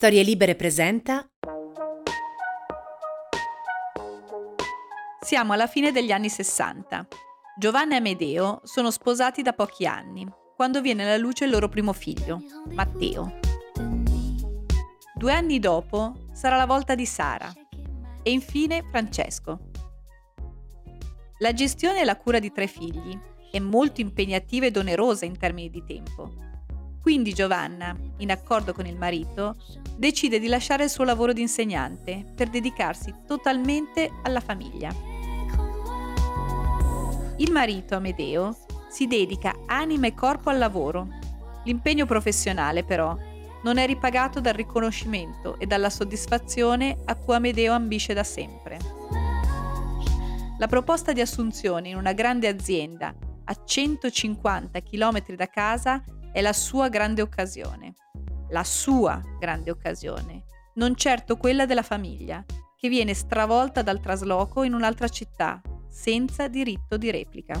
Storie Libere presenta. Siamo alla fine degli anni 60. Giovanna e Amedeo sono sposati da pochi anni, quando viene alla luce il loro primo figlio, Matteo. Due anni dopo sarà la volta di Sara e infine Francesco. La gestione e la cura di tre figli è molto impegnativa ed onerosa in termini di tempo quindi Giovanna, in accordo con il marito, decide di lasciare il suo lavoro di insegnante per dedicarsi totalmente alla famiglia. Il marito, Amedeo, si dedica anima e corpo al lavoro. L'impegno professionale, però, non è ripagato dal riconoscimento e dalla soddisfazione a cui Amedeo ambisce da sempre. La proposta di assunzione in una grande azienda a 150 km da casa è la sua grande occasione. La sua grande occasione, non certo quella della famiglia, che viene stravolta dal trasloco in un'altra città, senza diritto di replica.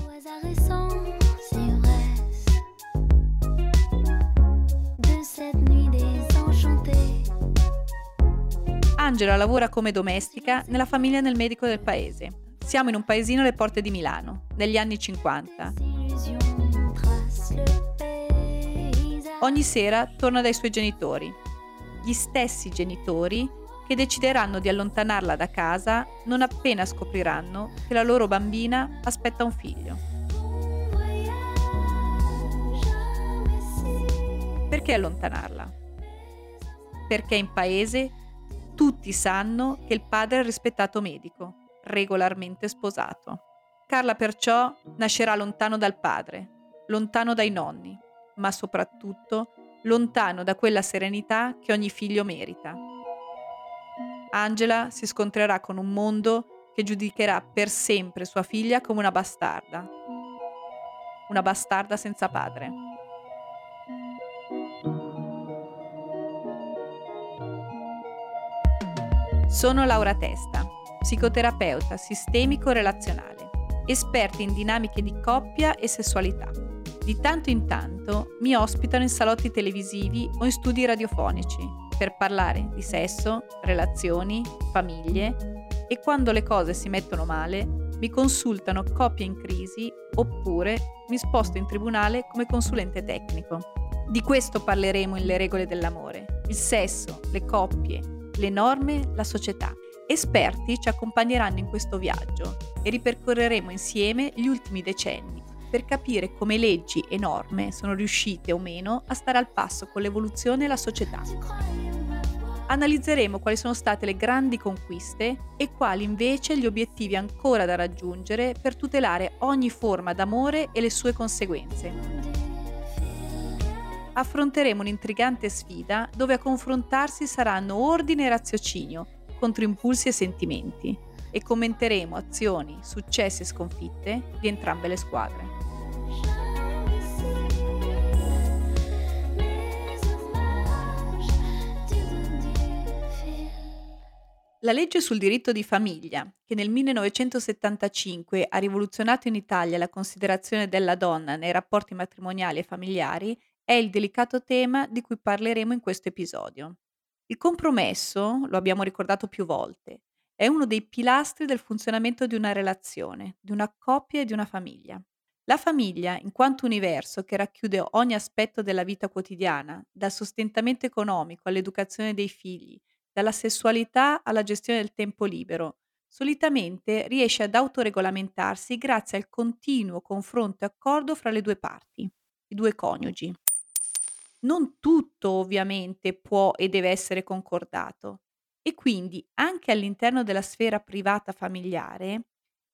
Angela lavora come domestica nella famiglia del medico del paese. Siamo in un paesino alle porte di Milano, negli anni 50. Ogni sera torna dai suoi genitori, gli stessi genitori che decideranno di allontanarla da casa non appena scopriranno che la loro bambina aspetta un figlio. Perché allontanarla? Perché in paese tutti sanno che il padre è rispettato medico, regolarmente sposato. Carla perciò nascerà lontano dal padre, lontano dai nonni, ma soprattutto lontano da quella serenità che ogni figlio merita. Angela si scontrerà con un mondo che giudicherà per sempre sua figlia come una bastarda, una bastarda senza padre. Sono Laura Testa, psicoterapeuta sistemico-relazionale, esperta in dinamiche di coppia e sessualità di tanto in tanto mi ospitano in salotti televisivi o in studi radiofonici per parlare di sesso, relazioni, famiglie e quando le cose si mettono male mi consultano coppie in crisi oppure mi sposto in tribunale come consulente tecnico. Di questo parleremo in Le regole dell'amore, il sesso, le coppie, le norme, la società. Esperti ci accompagneranno in questo viaggio e ripercorreremo insieme gli ultimi decenni per capire come leggi e norme sono riuscite o meno a stare al passo con l'evoluzione e la società. Analizzeremo quali sono state le grandi conquiste e quali invece gli obiettivi ancora da raggiungere per tutelare ogni forma d'amore e le sue conseguenze. Affronteremo un'intrigante sfida dove a confrontarsi saranno ordine e raziocinio contro impulsi e sentimenti e commenteremo azioni, successi e sconfitte di entrambe le squadre. La legge sul diritto di famiglia, che nel 1975 ha rivoluzionato in Italia la considerazione della donna nei rapporti matrimoniali e familiari, è il delicato tema di cui parleremo in questo episodio. Il compromesso, lo abbiamo ricordato più volte, è uno dei pilastri del funzionamento di una relazione, di una coppia e di una famiglia. La famiglia, in quanto universo che racchiude ogni aspetto della vita quotidiana, dal sostentamento economico all'educazione dei figli, dalla sessualità alla gestione del tempo libero, solitamente riesce ad autoregolamentarsi grazie al continuo confronto e accordo fra le due parti, i due coniugi. Non tutto ovviamente può e deve essere concordato e quindi anche all'interno della sfera privata familiare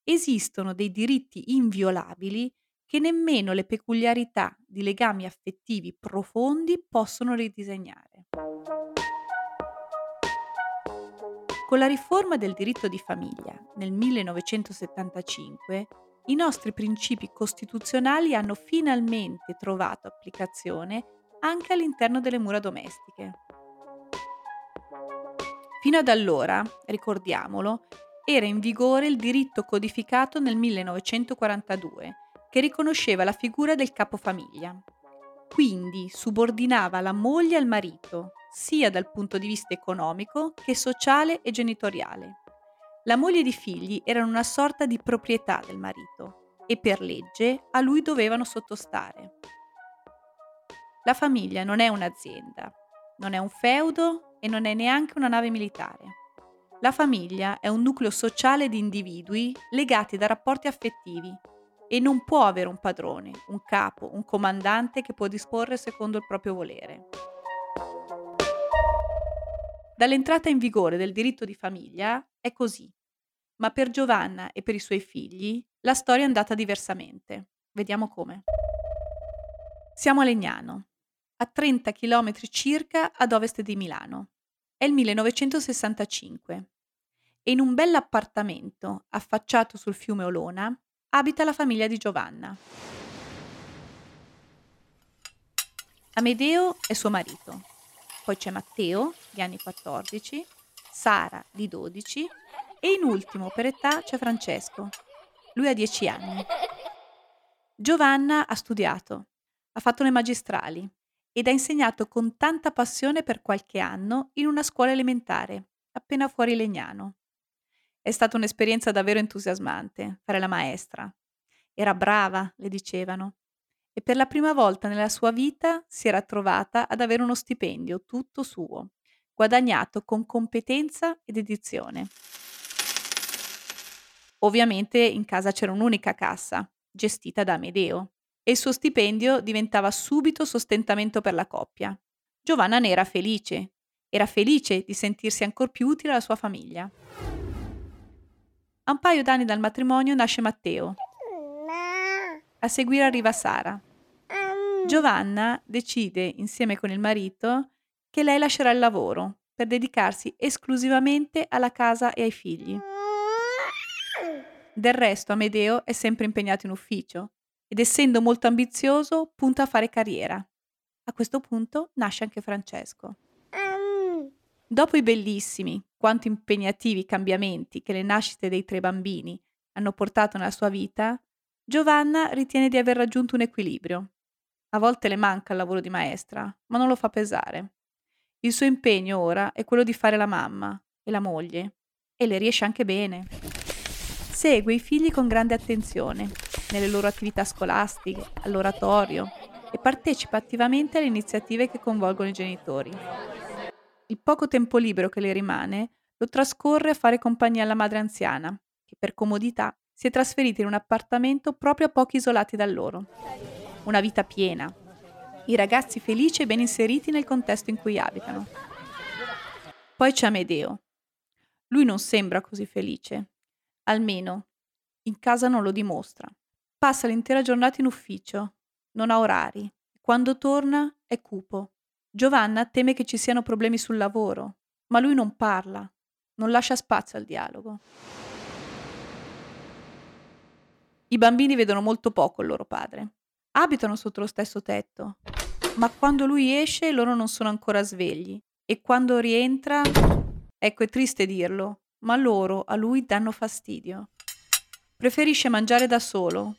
esistono dei diritti inviolabili che nemmeno le peculiarità di legami affettivi profondi possono ridisegnare. Con la riforma del diritto di famiglia nel 1975, i nostri principi costituzionali hanno finalmente trovato applicazione anche all'interno delle mura domestiche. Fino ad allora, ricordiamolo, era in vigore il diritto codificato nel 1942, che riconosceva la figura del capofamiglia. Quindi subordinava la moglie al marito, sia dal punto di vista economico che sociale e genitoriale. La moglie ed i figli erano una sorta di proprietà del marito e per legge a lui dovevano sottostare. La famiglia non è un'azienda, non è un feudo e non è neanche una nave militare. La famiglia è un nucleo sociale di individui legati da rapporti affettivi e non può avere un padrone, un capo, un comandante che può disporre secondo il proprio volere. Dall'entrata in vigore del diritto di famiglia è così, ma per Giovanna e per i suoi figli la storia è andata diversamente. Vediamo come. Siamo a Legnano, a 30 km circa ad ovest di Milano. È il 1965 e in un bell'appartamento affacciato sul fiume Olona abita la famiglia di Giovanna. Amedeo è suo marito, poi c'è Matteo, di anni 14, Sara, di 12 e in ultimo per età c'è Francesco, lui ha 10 anni. Giovanna ha studiato, ha fatto le magistrali ed ha insegnato con tanta passione per qualche anno in una scuola elementare, appena fuori Legnano. È stata un'esperienza davvero entusiasmante fare la maestra. Era brava, le dicevano, e per la prima volta nella sua vita si era trovata ad avere uno stipendio tutto suo, guadagnato con competenza e dedizione. Ovviamente in casa c'era un'unica cassa, gestita da Amedeo, e il suo stipendio diventava subito sostentamento per la coppia. Giovanna ne era felice, era felice di sentirsi ancor più utile alla sua famiglia. A un paio d'anni dal matrimonio nasce Matteo. A seguire arriva Sara. Giovanna decide, insieme con il marito, che lei lascerà il lavoro per dedicarsi esclusivamente alla casa e ai figli. Del resto Amedeo è sempre impegnato in ufficio ed essendo molto ambizioso punta a fare carriera. A questo punto nasce anche Francesco. Dopo i bellissimi, quanto impegnativi cambiamenti che le nascite dei tre bambini hanno portato nella sua vita, Giovanna ritiene di aver raggiunto un equilibrio. A volte le manca il lavoro di maestra, ma non lo fa pesare. Il suo impegno ora è quello di fare la mamma e la moglie, e le riesce anche bene. Segue i figli con grande attenzione, nelle loro attività scolastiche, all'oratorio e partecipa attivamente alle iniziative che coinvolgono i genitori. Il poco tempo libero che le rimane lo trascorre a fare compagnia alla madre anziana, che per comodità si è trasferita in un appartamento proprio a pochi isolati da loro. Una vita piena. I ragazzi felici e ben inseriti nel contesto in cui abitano. Poi c'è Amedeo. Lui non sembra così felice. Almeno, in casa non lo dimostra. Passa l'intera giornata in ufficio, non ha orari. Quando torna è cupo. Giovanna teme che ci siano problemi sul lavoro, ma lui non parla, non lascia spazio al dialogo. I bambini vedono molto poco il loro padre. Abitano sotto lo stesso tetto, ma quando lui esce loro non sono ancora svegli e quando rientra, ecco è triste dirlo, ma loro a lui danno fastidio. Preferisce mangiare da solo,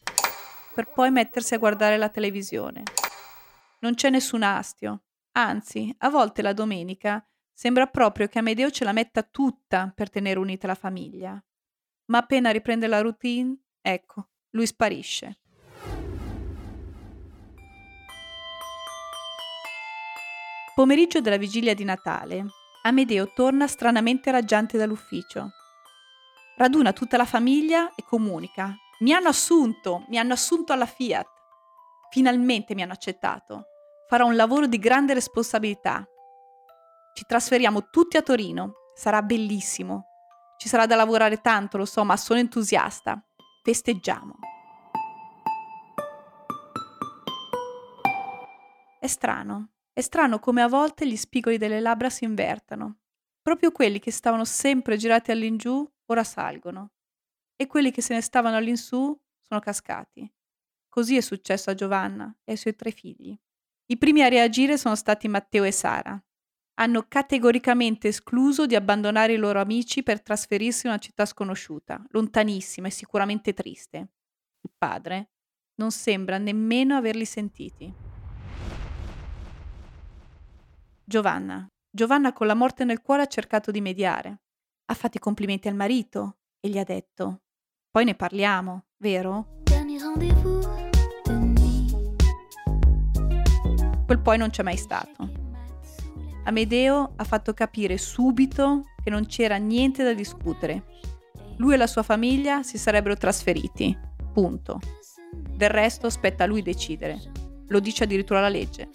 per poi mettersi a guardare la televisione. Non c'è nessun astio, anzi, a volte la domenica sembra proprio che Amedeo ce la metta tutta per tenere unita la famiglia. Ma appena riprende la routine, ecco, lui sparisce. Pomeriggio della vigilia di Natale, Amedeo torna stranamente raggiante dall'ufficio. Raduna tutta la famiglia e comunica mi hanno assunto, mi hanno assunto alla Fiat. Finalmente mi hanno accettato. Farò un lavoro di grande responsabilità. Ci trasferiamo tutti a Torino. Sarà bellissimo. Ci sarà da lavorare tanto, lo so, ma sono entusiasta. Festeggiamo. È strano. È strano come a volte gli spigoli delle labbra si invertano. Proprio quelli che stavano sempre girati all'ingiù ora salgono e quelli che se ne stavano all'insù sono cascati. Così è successo a Giovanna e ai suoi tre figli. I primi a reagire sono stati Matteo e Sara. Hanno categoricamente escluso di abbandonare i loro amici per trasferirsi in una città sconosciuta, lontanissima e sicuramente triste. Il padre non sembra nemmeno averli sentiti. Giovanna, Giovanna con la morte nel cuore ha cercato di mediare. Ha fatto i complimenti al marito e gli ha detto: Poi ne parliamo, vero? Quel poi non c'è mai stato. Amedeo ha fatto capire subito che non c'era niente da discutere. Lui e la sua famiglia si sarebbero trasferiti. Punto. Del resto spetta a lui decidere. Lo dice addirittura la legge.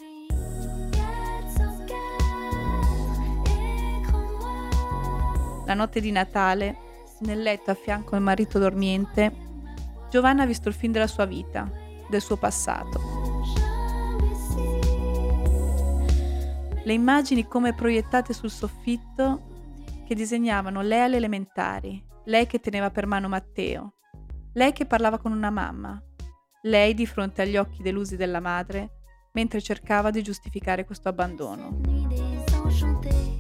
La notte di Natale, nel letto a fianco al marito dormiente, Giovanna ha visto il film della sua vita, del suo passato. Le immagini come proiettate sul soffitto che disegnavano lei alle elementari, lei che teneva per mano Matteo, lei che parlava con una mamma, lei di fronte agli occhi delusi della madre mentre cercava di giustificare questo abbandono.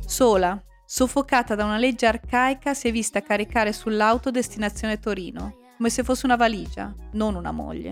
Sola, soffocata da una legge arcaica, si è vista caricare sull'auto destinazione Torino, come se fosse una valigia, non una moglie.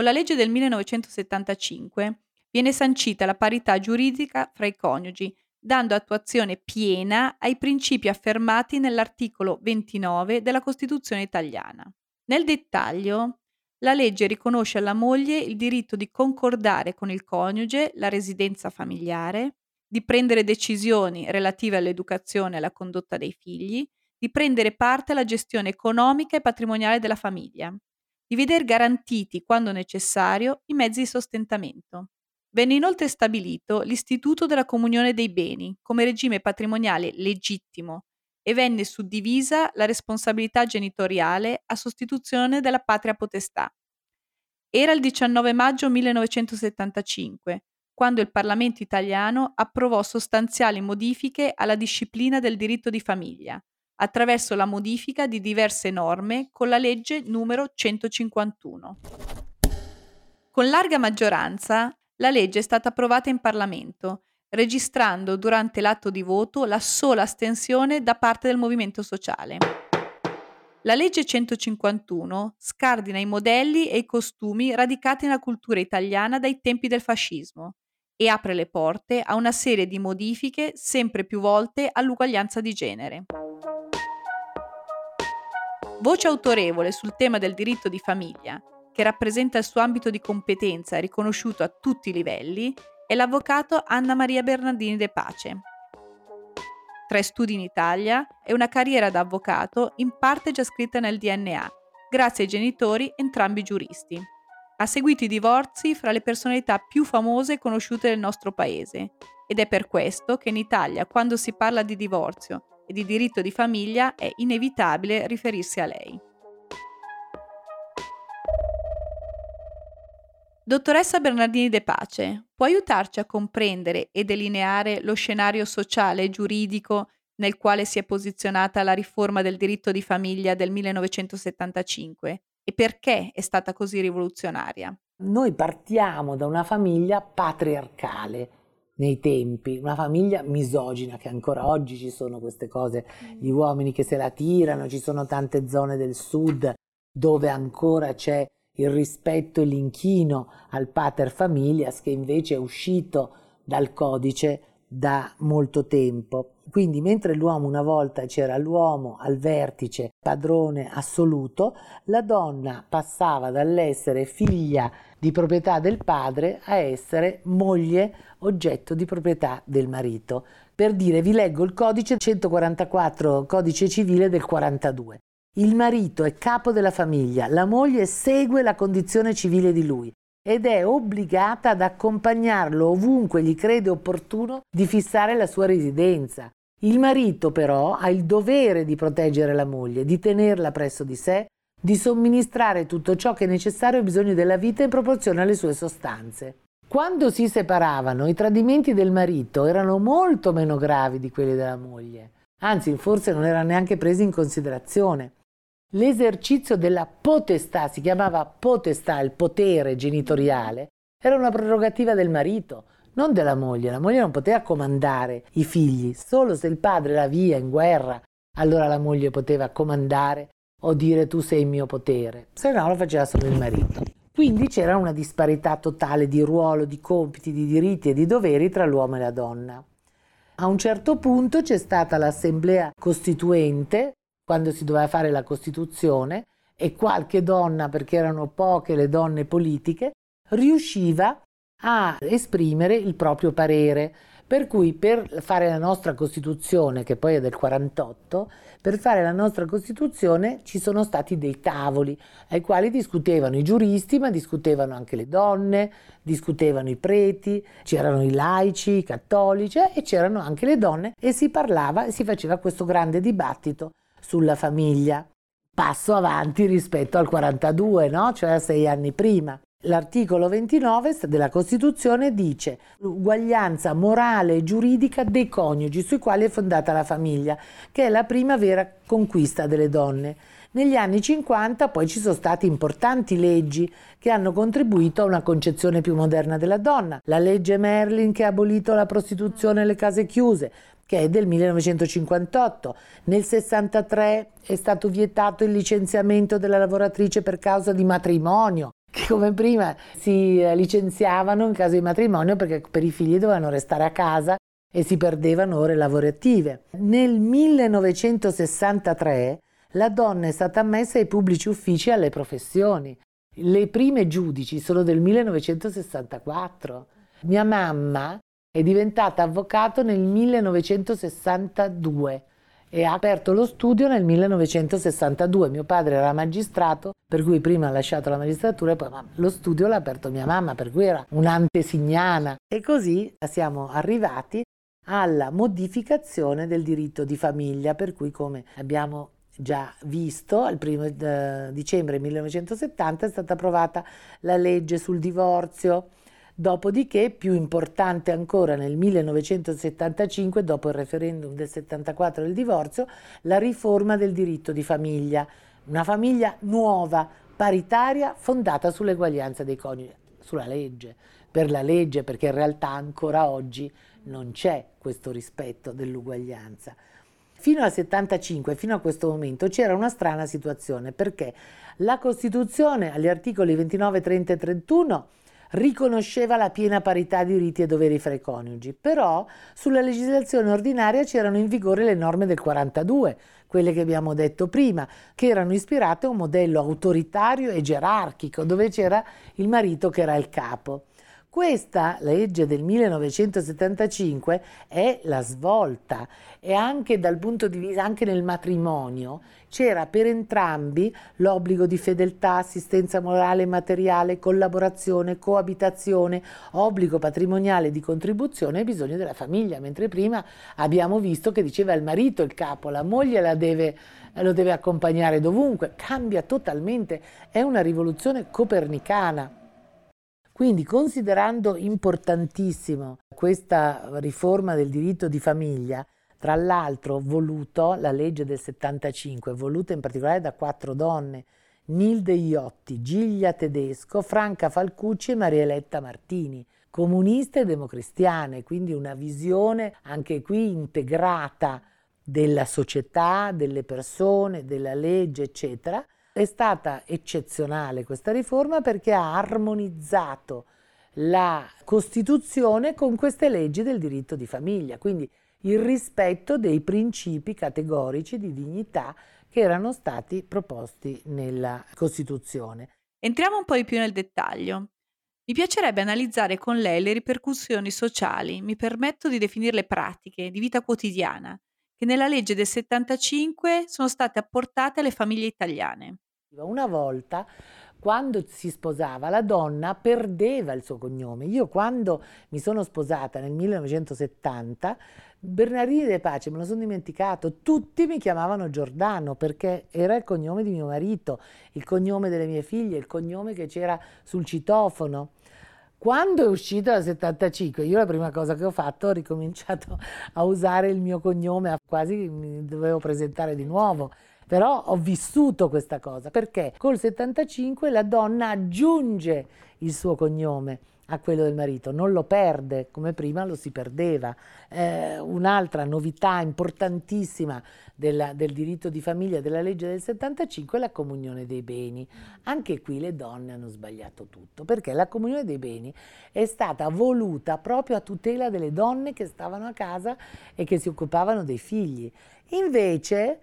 Con la legge del 1975 viene sancita la parità giuridica fra i coniugi, dando attuazione piena ai principi affermati nell'articolo 29 della Costituzione italiana. Nel dettaglio, la legge riconosce alla moglie il diritto di concordare con il coniuge la residenza familiare, di prendere decisioni relative all'educazione e alla condotta dei figli, di prendere parte alla gestione economica e patrimoniale della famiglia, di veder garantiti, quando necessario, i mezzi di sostentamento. Venne inoltre stabilito l'istituto della comunione dei beni come regime patrimoniale legittimo e venne suddivisa la responsabilità genitoriale a sostituzione della patria potestà. Era il 19 maggio 1975, quando il Parlamento italiano approvò sostanziali modifiche alla disciplina del diritto di famiglia, attraverso la modifica di diverse norme con la legge numero 151. Con larga maggioranza, la legge è stata approvata in Parlamento registrando durante l'atto di voto la sola astensione da parte del movimento sociale. La legge 151 scardina i modelli e i costumi radicati nella cultura italiana dai tempi del fascismo e apre le porte a una serie di modifiche sempre più volte all'uguaglianza di genere. Voce autorevole sul tema del diritto di famiglia, che rappresenta il suo ambito di competenza riconosciuto a tutti i livelli, è l'avvocato Anna Maria Bernardini De Pace. Tre studi in Italia e una carriera da avvocato in parte già scritta nel DNA, grazie ai genitori entrambi giuristi. Ha seguito i divorzi fra le personalità più famose e conosciute del nostro paese ed è per questo che in Italia quando si parla di divorzio e di diritto di famiglia è inevitabile riferirsi a lei. Dottoressa Bernardini De Pace, può aiutarci a comprendere e delineare lo scenario sociale e giuridico nel quale si è posizionata la riforma del diritto di famiglia del 1975 e perché è stata così rivoluzionaria? Noi partiamo da una famiglia patriarcale nei tempi, una famiglia misogina, che ancora oggi ci sono queste cose, gli uomini che se la tirano, ci sono tante zone del sud dove ancora c'è il rispetto e l'inchino al pater familias che invece è uscito dal codice da molto tempo. Quindi mentre l'uomo una volta c'era l'uomo al vertice, padrone assoluto, la donna passava dall'essere figlia di proprietà del padre a essere moglie oggetto di proprietà del marito. Per dire, vi leggo il codice 144, codice civile del 42. Il marito è capo della famiglia, la moglie segue la condizione civile di lui ed è obbligata ad accompagnarlo ovunque gli crede opportuno di fissare la sua residenza. Il marito però ha il dovere di proteggere la moglie, di tenerla presso di sé, di somministrare tutto ciò che è necessario ai bisogni della vita in proporzione alle sue sostanze. Quando si separavano, i tradimenti del marito erano molto meno gravi di quelli della moglie, anzi forse non erano neanche presi in considerazione. L'esercizio della potestà, si chiamava potestà, il potere genitoriale, era una prerogativa del marito, non della moglie. La moglie non poteva comandare i figli, solo se il padre era via in guerra, allora la moglie poteva comandare o dire tu sei il mio potere, se no lo faceva solo il marito. Quindi c'era una disparità totale di ruolo, di compiti, di diritti e di doveri tra l'uomo e la donna. A un certo punto c'è stata l'assemblea costituente, quando si doveva fare la Costituzione, e qualche donna, perché erano poche le donne politiche, riusciva a esprimere il proprio parere. Per cui per fare la nostra Costituzione, che poi è del 48, per fare la nostra Costituzione ci sono stati dei tavoli ai quali discutevano i giuristi, ma discutevano anche le donne, discutevano i preti, c'erano i laici, i cattolici e c'erano anche le donne e si parlava e si faceva questo grande dibattito sulla famiglia. Passo avanti rispetto al 42, no? cioè a sei anni prima. L'articolo 29 della Costituzione dice l'uguaglianza morale e giuridica dei coniugi sui quali è fondata la famiglia, che è la prima vera conquista delle donne. Negli anni 50 poi ci sono state importanti leggi che hanno contribuito a una concezione più moderna della donna. La legge Merlin che ha abolito la prostituzione e le case chiuse, che è del 1958. Nel 63 è stato vietato il licenziamento della lavoratrice per causa di matrimonio che come prima si eh, licenziavano in caso di matrimonio perché per i figli dovevano restare a casa e si perdevano ore lavorative. Nel 1963 la donna è stata ammessa ai pubblici uffici e alle professioni. Le prime giudici sono del 1964. Mia mamma è diventata avvocato nel 1962 e ha aperto lo studio nel 1962. Mio padre era magistrato, per cui prima ha lasciato la magistratura e poi lo studio l'ha aperto mia mamma, per cui era un'antesignana. E così siamo arrivati alla modificazione del diritto di famiglia, per cui come abbiamo già visto, il primo eh, dicembre 1970 è stata approvata la legge sul divorzio Dopodiché, più importante ancora, nel 1975, dopo il referendum del 74 del divorzio, la riforma del diritto di famiglia, una famiglia nuova, paritaria, fondata sull'eguaglianza dei coniugi, sulla legge, per la legge, perché in realtà ancora oggi non c'è questo rispetto dell'uguaglianza. Fino al 75, fino a questo momento, c'era una strana situazione perché la Costituzione agli articoli 29, 30 e 31 riconosceva la piena parità di diritti e doveri fra i coniugi, però sulla legislazione ordinaria c'erano in vigore le norme del 42, quelle che abbiamo detto prima, che erano ispirate a un modello autoritario e gerarchico, dove c'era il marito che era il capo. Questa legge del 1975 è la svolta e anche dal punto di vista, anche nel matrimonio, c'era per entrambi l'obbligo di fedeltà, assistenza morale e materiale, collaborazione, coabitazione, obbligo patrimoniale di contribuzione e bisogno della famiglia, mentre prima abbiamo visto che diceva il marito il capo, la moglie deve, lo deve accompagnare dovunque, cambia totalmente, è una rivoluzione copernicana. Quindi considerando importantissimo questa riforma del diritto di famiglia, tra l'altro voluto, la legge del 75, voluta in particolare da quattro donne, Nilde Iotti, Giglia Tedesco, Franca Falcucci e Marieletta Martini, comuniste e democristiane, quindi una visione anche qui integrata della società, delle persone, della legge, eccetera, è stata eccezionale questa riforma perché ha armonizzato la Costituzione con queste leggi del diritto di famiglia, quindi il rispetto dei principi categorici di dignità che erano stati proposti nella Costituzione. Entriamo un po' di più nel dettaglio. Mi piacerebbe analizzare con lei le ripercussioni sociali, mi permetto di definirle pratiche, di vita quotidiana, che nella legge del 75 sono state apportate alle famiglie italiane. Una volta quando si sposava la donna perdeva il suo cognome. Io quando mi sono sposata nel 1970, Bernardini De Pace me lo sono dimenticato, tutti mi chiamavano Giordano perché era il cognome di mio marito, il cognome delle mie figlie, il cognome che c'era sul citofono. Quando è uscito dal 75, io la prima cosa che ho fatto ho ricominciato a usare il mio cognome, quasi mi dovevo presentare di nuovo. Però ho vissuto questa cosa perché col 75 la donna aggiunge il suo cognome a quello del marito, non lo perde come prima lo si perdeva. Eh, un'altra novità importantissima della, del diritto di famiglia della legge del 75 è la comunione dei beni. Anche qui le donne hanno sbagliato tutto, perché la comunione dei beni è stata voluta proprio a tutela delle donne che stavano a casa e che si occupavano dei figli. Invece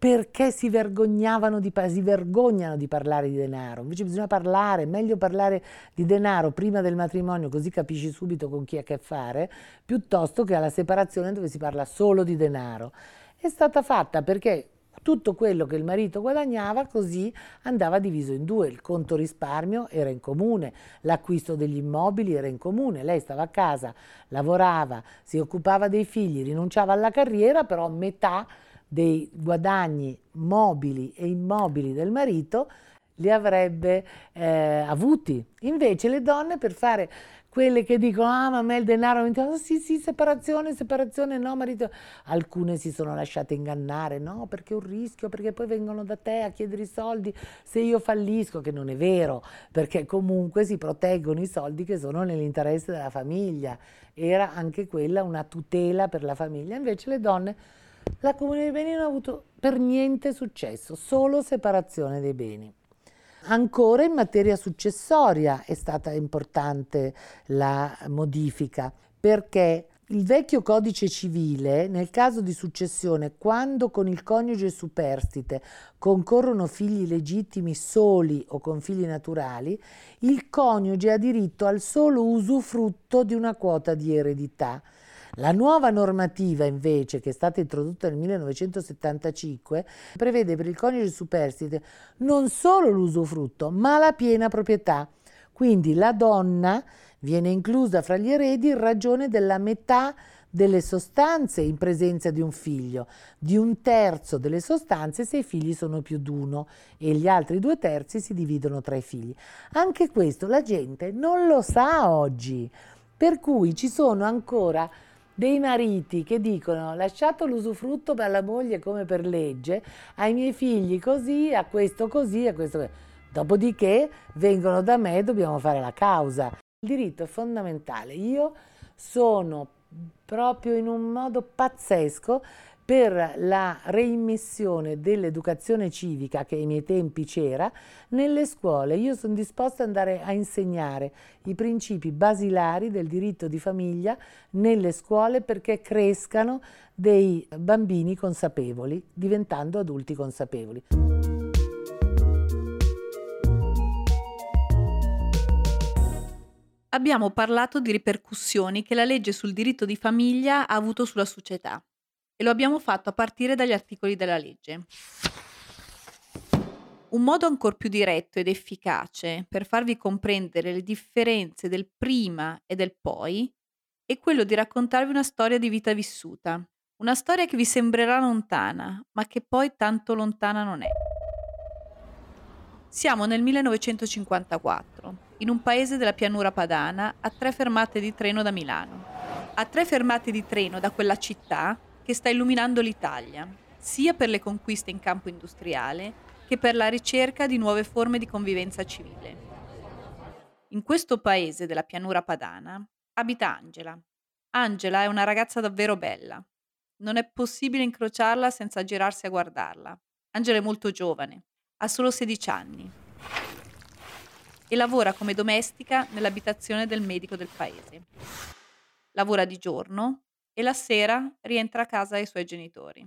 perché si vergognavano di, si vergognano di parlare di denaro. Invece bisogna parlare, meglio parlare di denaro prima del matrimonio, così capisci subito con chi ha a che fare, piuttosto che alla separazione dove si parla solo di denaro. È stata fatta perché tutto quello che il marito guadagnava così andava diviso in due, il conto risparmio era in comune, l'acquisto degli immobili era in comune, lei stava a casa, lavorava, si occupava dei figli, rinunciava alla carriera, però metà dei guadagni mobili e immobili del marito li avrebbe eh, avuti. Invece le donne per fare quelle che dicono ah ma a me il denaro mi dicono sì sì separazione separazione no marito. Alcune si sono lasciate ingannare no perché è un rischio perché poi vengono da te a chiedere i soldi. Se io fallisco che non è vero perché comunque si proteggono i soldi che sono nell'interesse della famiglia. Era anche quella una tutela per la famiglia. Invece le donne la comunione dei beni non ha avuto per niente successo, solo separazione dei beni. Ancora in materia successoria è stata importante la modifica perché il vecchio codice civile, nel caso di successione, quando con il coniuge superstite concorrono figli legittimi soli o con figli naturali, il coniuge ha diritto al solo usufrutto di una quota di eredità la nuova normativa invece, che è stata introdotta nel 1975, prevede per il coniuge superstite non solo l'usufrutto, ma la piena proprietà. Quindi la donna viene inclusa fra gli eredi in ragione della metà delle sostanze in presenza di un figlio, di un terzo delle sostanze se i figli sono più di uno e gli altri due terzi si dividono tra i figli. Anche questo la gente non lo sa oggi, per cui ci sono ancora dei mariti che dicono lasciato l'usufrutto per la moglie come per legge, ai miei figli così, a questo così, a questo così. Dopodiché vengono da me e dobbiamo fare la causa. Il diritto è fondamentale. Io sono proprio in un modo pazzesco per la reimmissione dell'educazione civica che ai miei tempi c'era nelle scuole. Io sono disposta ad andare a insegnare i principi basilari del diritto di famiglia nelle scuole perché crescano dei bambini consapevoli, diventando adulti consapevoli. Abbiamo parlato di ripercussioni che la legge sul diritto di famiglia ha avuto sulla società e lo abbiamo fatto a partire dagli articoli della legge. Un modo ancora più diretto ed efficace per farvi comprendere le differenze del prima e del poi è quello di raccontarvi una storia di vita vissuta, una storia che vi sembrerà lontana, ma che poi tanto lontana non è. Siamo nel 1954, in un paese della pianura padana, a tre fermate di treno da Milano. A tre fermate di treno da quella città che sta illuminando l'Italia, sia per le conquiste in campo industriale che per la ricerca di nuove forme di convivenza civile. In questo paese della pianura padana abita Angela. Angela è una ragazza davvero bella. Non è possibile incrociarla senza girarsi a guardarla. Angela è molto giovane, ha solo 16 anni e lavora come domestica nell'abitazione del medico del paese. Lavora di giorno e la sera rientra a casa ai suoi genitori.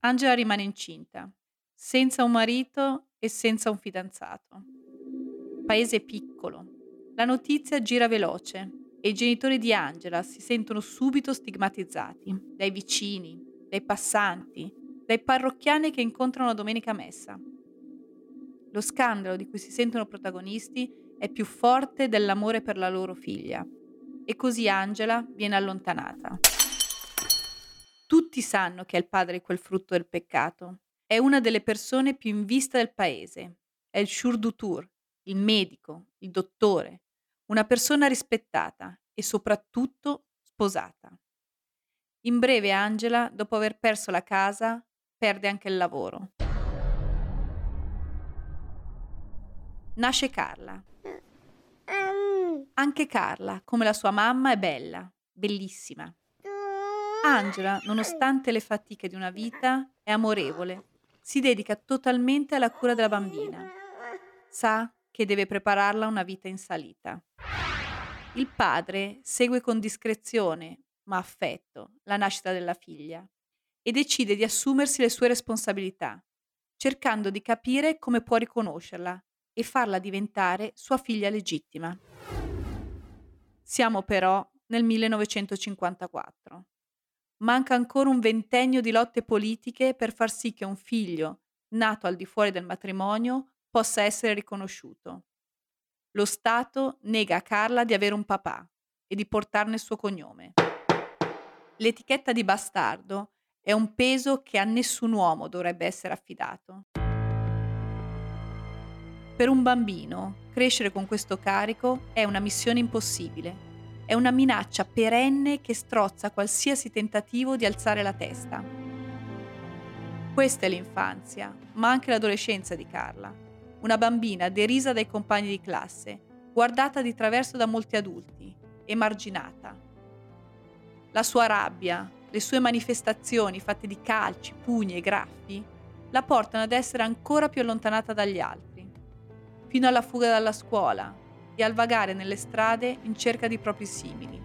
Angela rimane incinta, senza un marito e senza un fidanzato. Paese piccolo. La notizia gira veloce e i genitori di Angela si sentono subito stigmatizzati dai vicini, dai passanti, dai parrocchiani che incontrano domenica messa. Lo scandalo di cui si sentono protagonisti è più forte dell'amore per la loro figlia e così Angela viene allontanata. Tutti sanno che è il padre quel frutto del peccato. È una delle persone più in vista del paese. È il Shurdutur, il medico, il dottore, una persona rispettata e soprattutto sposata. In breve Angela, dopo aver perso la casa, perde anche il lavoro. Nasce Carla. Anche Carla, come la sua mamma, è bella, bellissima. Angela, nonostante le fatiche di una vita, è amorevole. Si dedica totalmente alla cura della bambina. Sa che deve prepararla a una vita in salita. Il padre segue con discrezione, ma affetto, la nascita della figlia e decide di assumersi le sue responsabilità, cercando di capire come può riconoscerla e farla diventare sua figlia legittima. Siamo però nel 1954. Manca ancora un ventennio di lotte politiche per far sì che un figlio, nato al di fuori del matrimonio, possa essere riconosciuto. Lo Stato nega a Carla di avere un papà e di portarne il suo cognome. L'etichetta di bastardo è un peso che a nessun uomo dovrebbe essere affidato. Per un bambino, crescere con questo carico è una missione impossibile è una minaccia perenne che strozza qualsiasi tentativo di alzare la testa. Questa è l'infanzia, ma anche l'adolescenza di Carla. Una bambina derisa dai compagni di classe, guardata di traverso da molti adulti, emarginata. La sua rabbia, le sue manifestazioni fatte di calci, pugni e graffi, la portano ad essere ancora più allontanata dagli altri, fino alla fuga dalla scuola, e al vagare nelle strade in cerca di propri simili.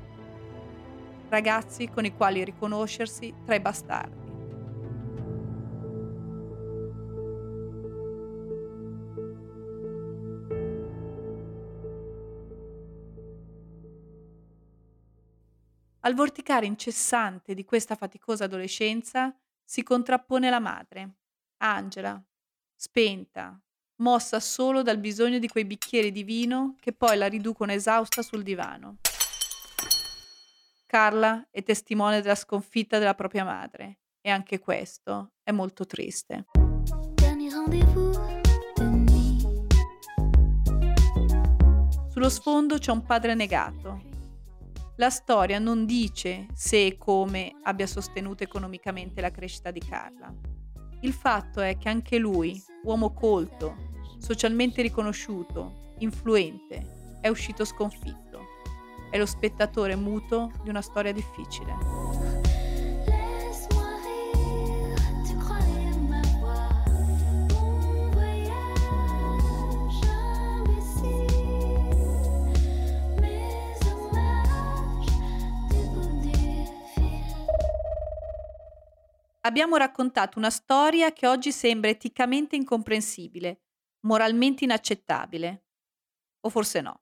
Ragazzi con i quali riconoscersi tra i bastardi. Al vorticare incessante di questa faticosa adolescenza si contrappone la madre, Angela, spenta, mossa solo dal bisogno di quei bicchieri di vino che poi la riducono esausta sul divano. Carla è testimone della sconfitta della propria madre e anche questo è molto triste. Sullo sfondo c'è un padre negato. La storia non dice se e come abbia sostenuto economicamente la crescita di Carla. Il fatto è che anche lui, uomo colto, socialmente riconosciuto, influente, è uscito sconfitto. È lo spettatore muto di una storia difficile. Abbiamo raccontato una storia che oggi sembra eticamente incomprensibile, moralmente inaccettabile. O forse no.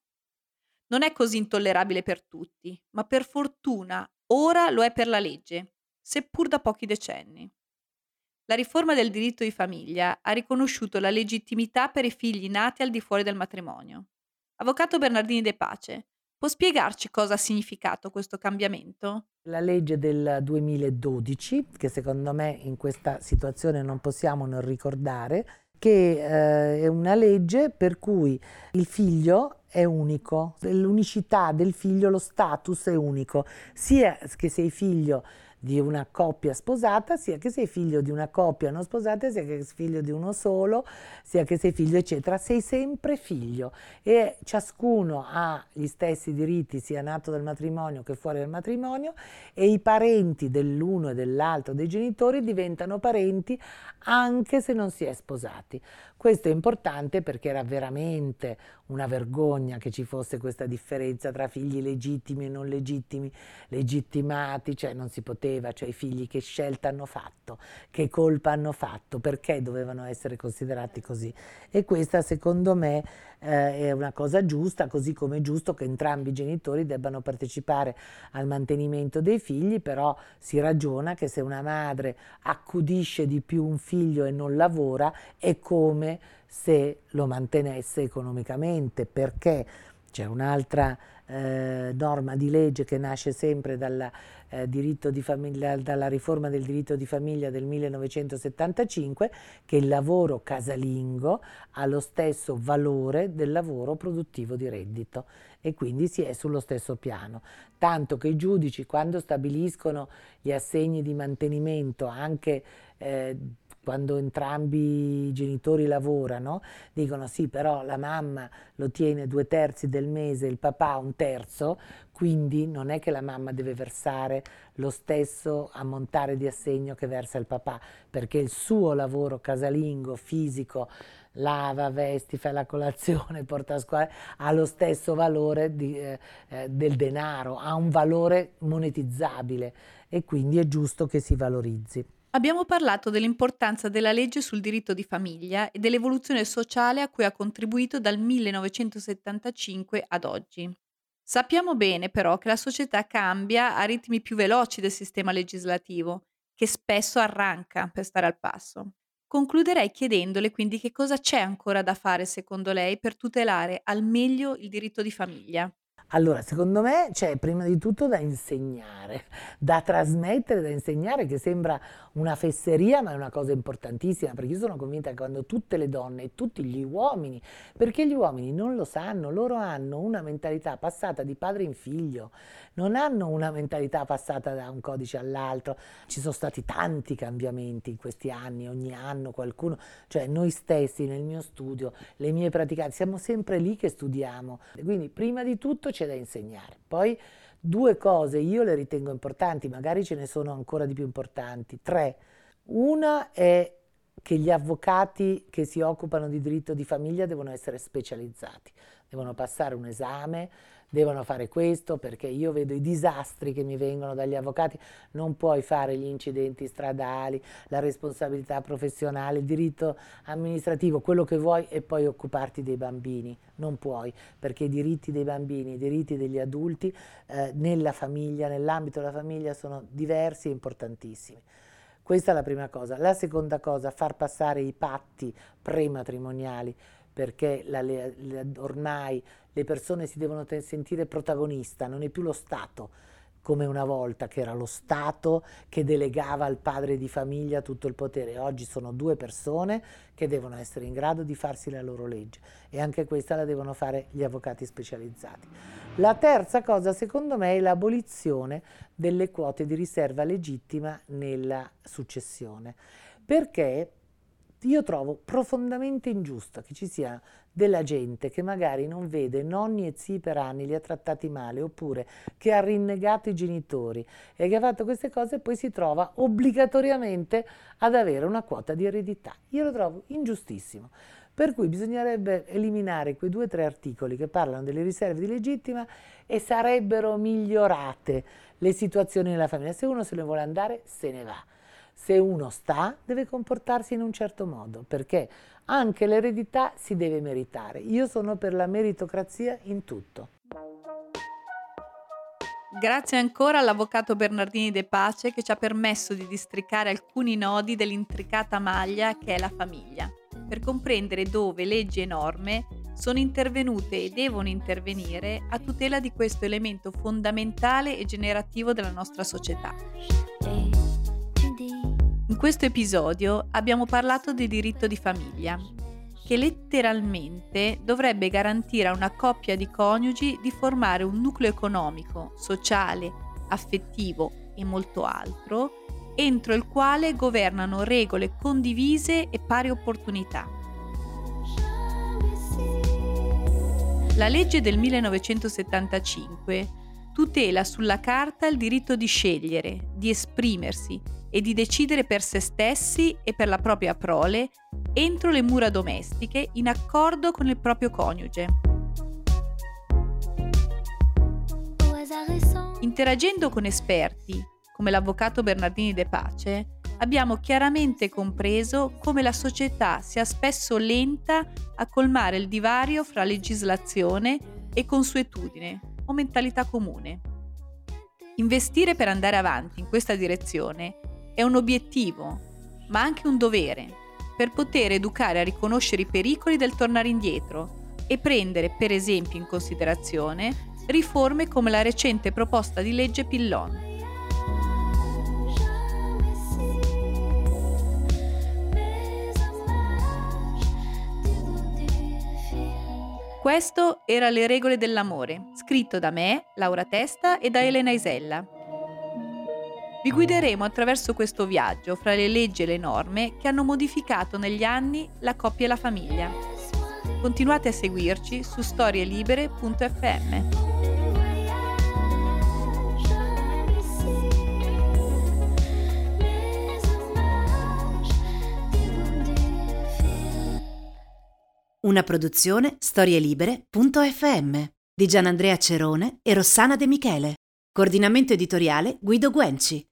Non è così intollerabile per tutti, ma per fortuna ora lo è per la legge, seppur da pochi decenni. La riforma del diritto di famiglia ha riconosciuto la legittimità per i figli nati al di fuori del matrimonio. Avvocato Bernardini De Pace, può spiegarci cosa ha significato questo cambiamento? La legge del 2012, che secondo me in questa situazione non possiamo non ricordare, che eh, è una legge per cui il figlio è unico, l'unicità del figlio, lo status è unico, sia che sei figlio di una coppia sposata, sia che sei figlio di una coppia non sposata, sia che sei figlio di uno solo, sia che sei figlio, eccetera. Sei sempre figlio e ciascuno ha gli stessi diritti, sia nato dal matrimonio che fuori dal matrimonio, e i parenti dell'uno e dell'altro dei genitori diventano parenti anche se non si è sposati. Questo è importante perché era veramente una vergogna che ci fosse questa differenza tra figli legittimi e non legittimi, legittimati, cioè non si poteva, cioè i figli che scelta hanno fatto, che colpa hanno fatto, perché dovevano essere considerati così. E questa secondo me eh, è una cosa giusta, così come è giusto che entrambi i genitori debbano partecipare al mantenimento dei figli, però si ragiona che se una madre accudisce di più un figlio e non lavora è come se lo mantenesse economicamente, perché c'è un'altra eh, norma di legge che nasce sempre dalla, eh, famiglia, dalla, riforma del diritto di famiglia del 1975, che il lavoro casalingo ha lo stesso valore del lavoro produttivo di reddito e quindi si è sullo stesso piano. Tanto che i giudici quando stabiliscono gli assegni di mantenimento anche eh, quando entrambi i genitori lavorano, dicono sì, però la mamma lo tiene due terzi del mese, il papà un terzo, quindi non è che la mamma deve versare lo stesso ammontare di assegno che versa il papà, perché il suo lavoro casalingo, fisico, lava, vesti, fa la colazione, porta a scuola, ha lo stesso valore di, eh, eh, del denaro, ha un valore monetizzabile e quindi è giusto che si valorizzi. Abbiamo parlato dell'importanza della legge sul diritto di famiglia e dell'evoluzione sociale a cui ha contribuito dal 1975 ad oggi. Sappiamo bene però che la società cambia a ritmi più veloci del sistema legislativo, che spesso arranca per stare al passo. Concluderei chiedendole quindi che cosa c'è ancora da fare secondo lei per tutelare al meglio il diritto di famiglia. Allora, secondo me c'è prima di tutto da insegnare, da trasmettere, da insegnare, che sembra una fesseria, ma è una cosa importantissima, perché io sono convinta che quando tutte le donne e tutti gli uomini, perché gli uomini non lo sanno, loro hanno una mentalità passata di padre in figlio, non hanno una mentalità passata da un codice all'altro. Ci sono stati tanti cambiamenti in questi anni, ogni anno qualcuno, cioè noi stessi nel mio studio, le mie praticanti, siamo sempre lì che studiamo. Quindi prima di tutto da insegnare. Poi due cose io le ritengo importanti, magari ce ne sono ancora di più importanti. Tre. Una è che gli avvocati che si occupano di diritto di famiglia devono essere specializzati, devono passare un esame, devono fare questo perché io vedo i disastri che mi vengono dagli avvocati, non puoi fare gli incidenti stradali, la responsabilità professionale, il diritto amministrativo, quello che vuoi e poi occuparti dei bambini, non puoi perché i diritti dei bambini, i diritti degli adulti eh, nella famiglia, nell'ambito della famiglia sono diversi e importantissimi. Questa è la prima cosa. La seconda cosa, far passare i patti prematrimoniali perché la, la, ormai le persone si devono sentire protagonista, non è più lo Stato come una volta che era lo Stato che delegava al padre di famiglia tutto il potere. Oggi sono due persone che devono essere in grado di farsi la loro legge e anche questa la devono fare gli avvocati specializzati. La terza cosa secondo me è l'abolizione delle quote di riserva legittima nella successione perché io trovo profondamente ingiusto che ci sia della gente che magari non vede nonni e zii per anni, li ha trattati male, oppure che ha rinnegato i genitori e che ha fatto queste cose e poi si trova obbligatoriamente ad avere una quota di eredità. Io lo trovo ingiustissimo. Per cui bisognerebbe eliminare quei due o tre articoli che parlano delle riserve di legittima e sarebbero migliorate le situazioni nella famiglia. Se uno se ne vuole andare, se ne va se uno sta deve comportarsi in un certo modo, perché anche l'eredità si deve meritare. Io sono per la meritocrazia in tutto. Grazie ancora all'avvocato Bernardini De Pace che ci ha permesso di districare alcuni nodi dell'intricata maglia che è la famiglia, per comprendere dove leggi e norme sono intervenute e devono intervenire a tutela di questo elemento fondamentale e generativo della nostra società. In questo episodio abbiamo parlato di diritto di famiglia, che letteralmente dovrebbe garantire a una coppia di coniugi di formare un nucleo economico, sociale, affettivo e molto altro, entro il quale governano regole condivise e pari opportunità. La legge del 1975 tutela sulla carta il diritto di scegliere, di esprimersi e di decidere per se stessi e per la propria prole entro le mura domestiche in accordo con il proprio coniuge. Interagendo con esperti, come l'avvocato Bernardini De Pace, abbiamo chiaramente compreso come la società sia spesso lenta a colmare il divario fra legislazione e consuetudine o mentalità comune. Investire per andare avanti in questa direzione è un obiettivo, ma anche un dovere, per poter educare a riconoscere i pericoli del tornare indietro e prendere, per esempio, in considerazione riforme come la recente proposta di legge Pillon. Questo era Le regole dell'amore, scritto da me, Laura Testa e da Elena Isella. Vi guideremo attraverso questo viaggio fra le leggi e le norme che hanno modificato negli anni la coppia e la famiglia. Continuate a seguirci su storielibere.fm. Una produzione storielibere.fm di Gianandrea Cerone e Rossana De Michele. Coordinamento editoriale Guido Guenci.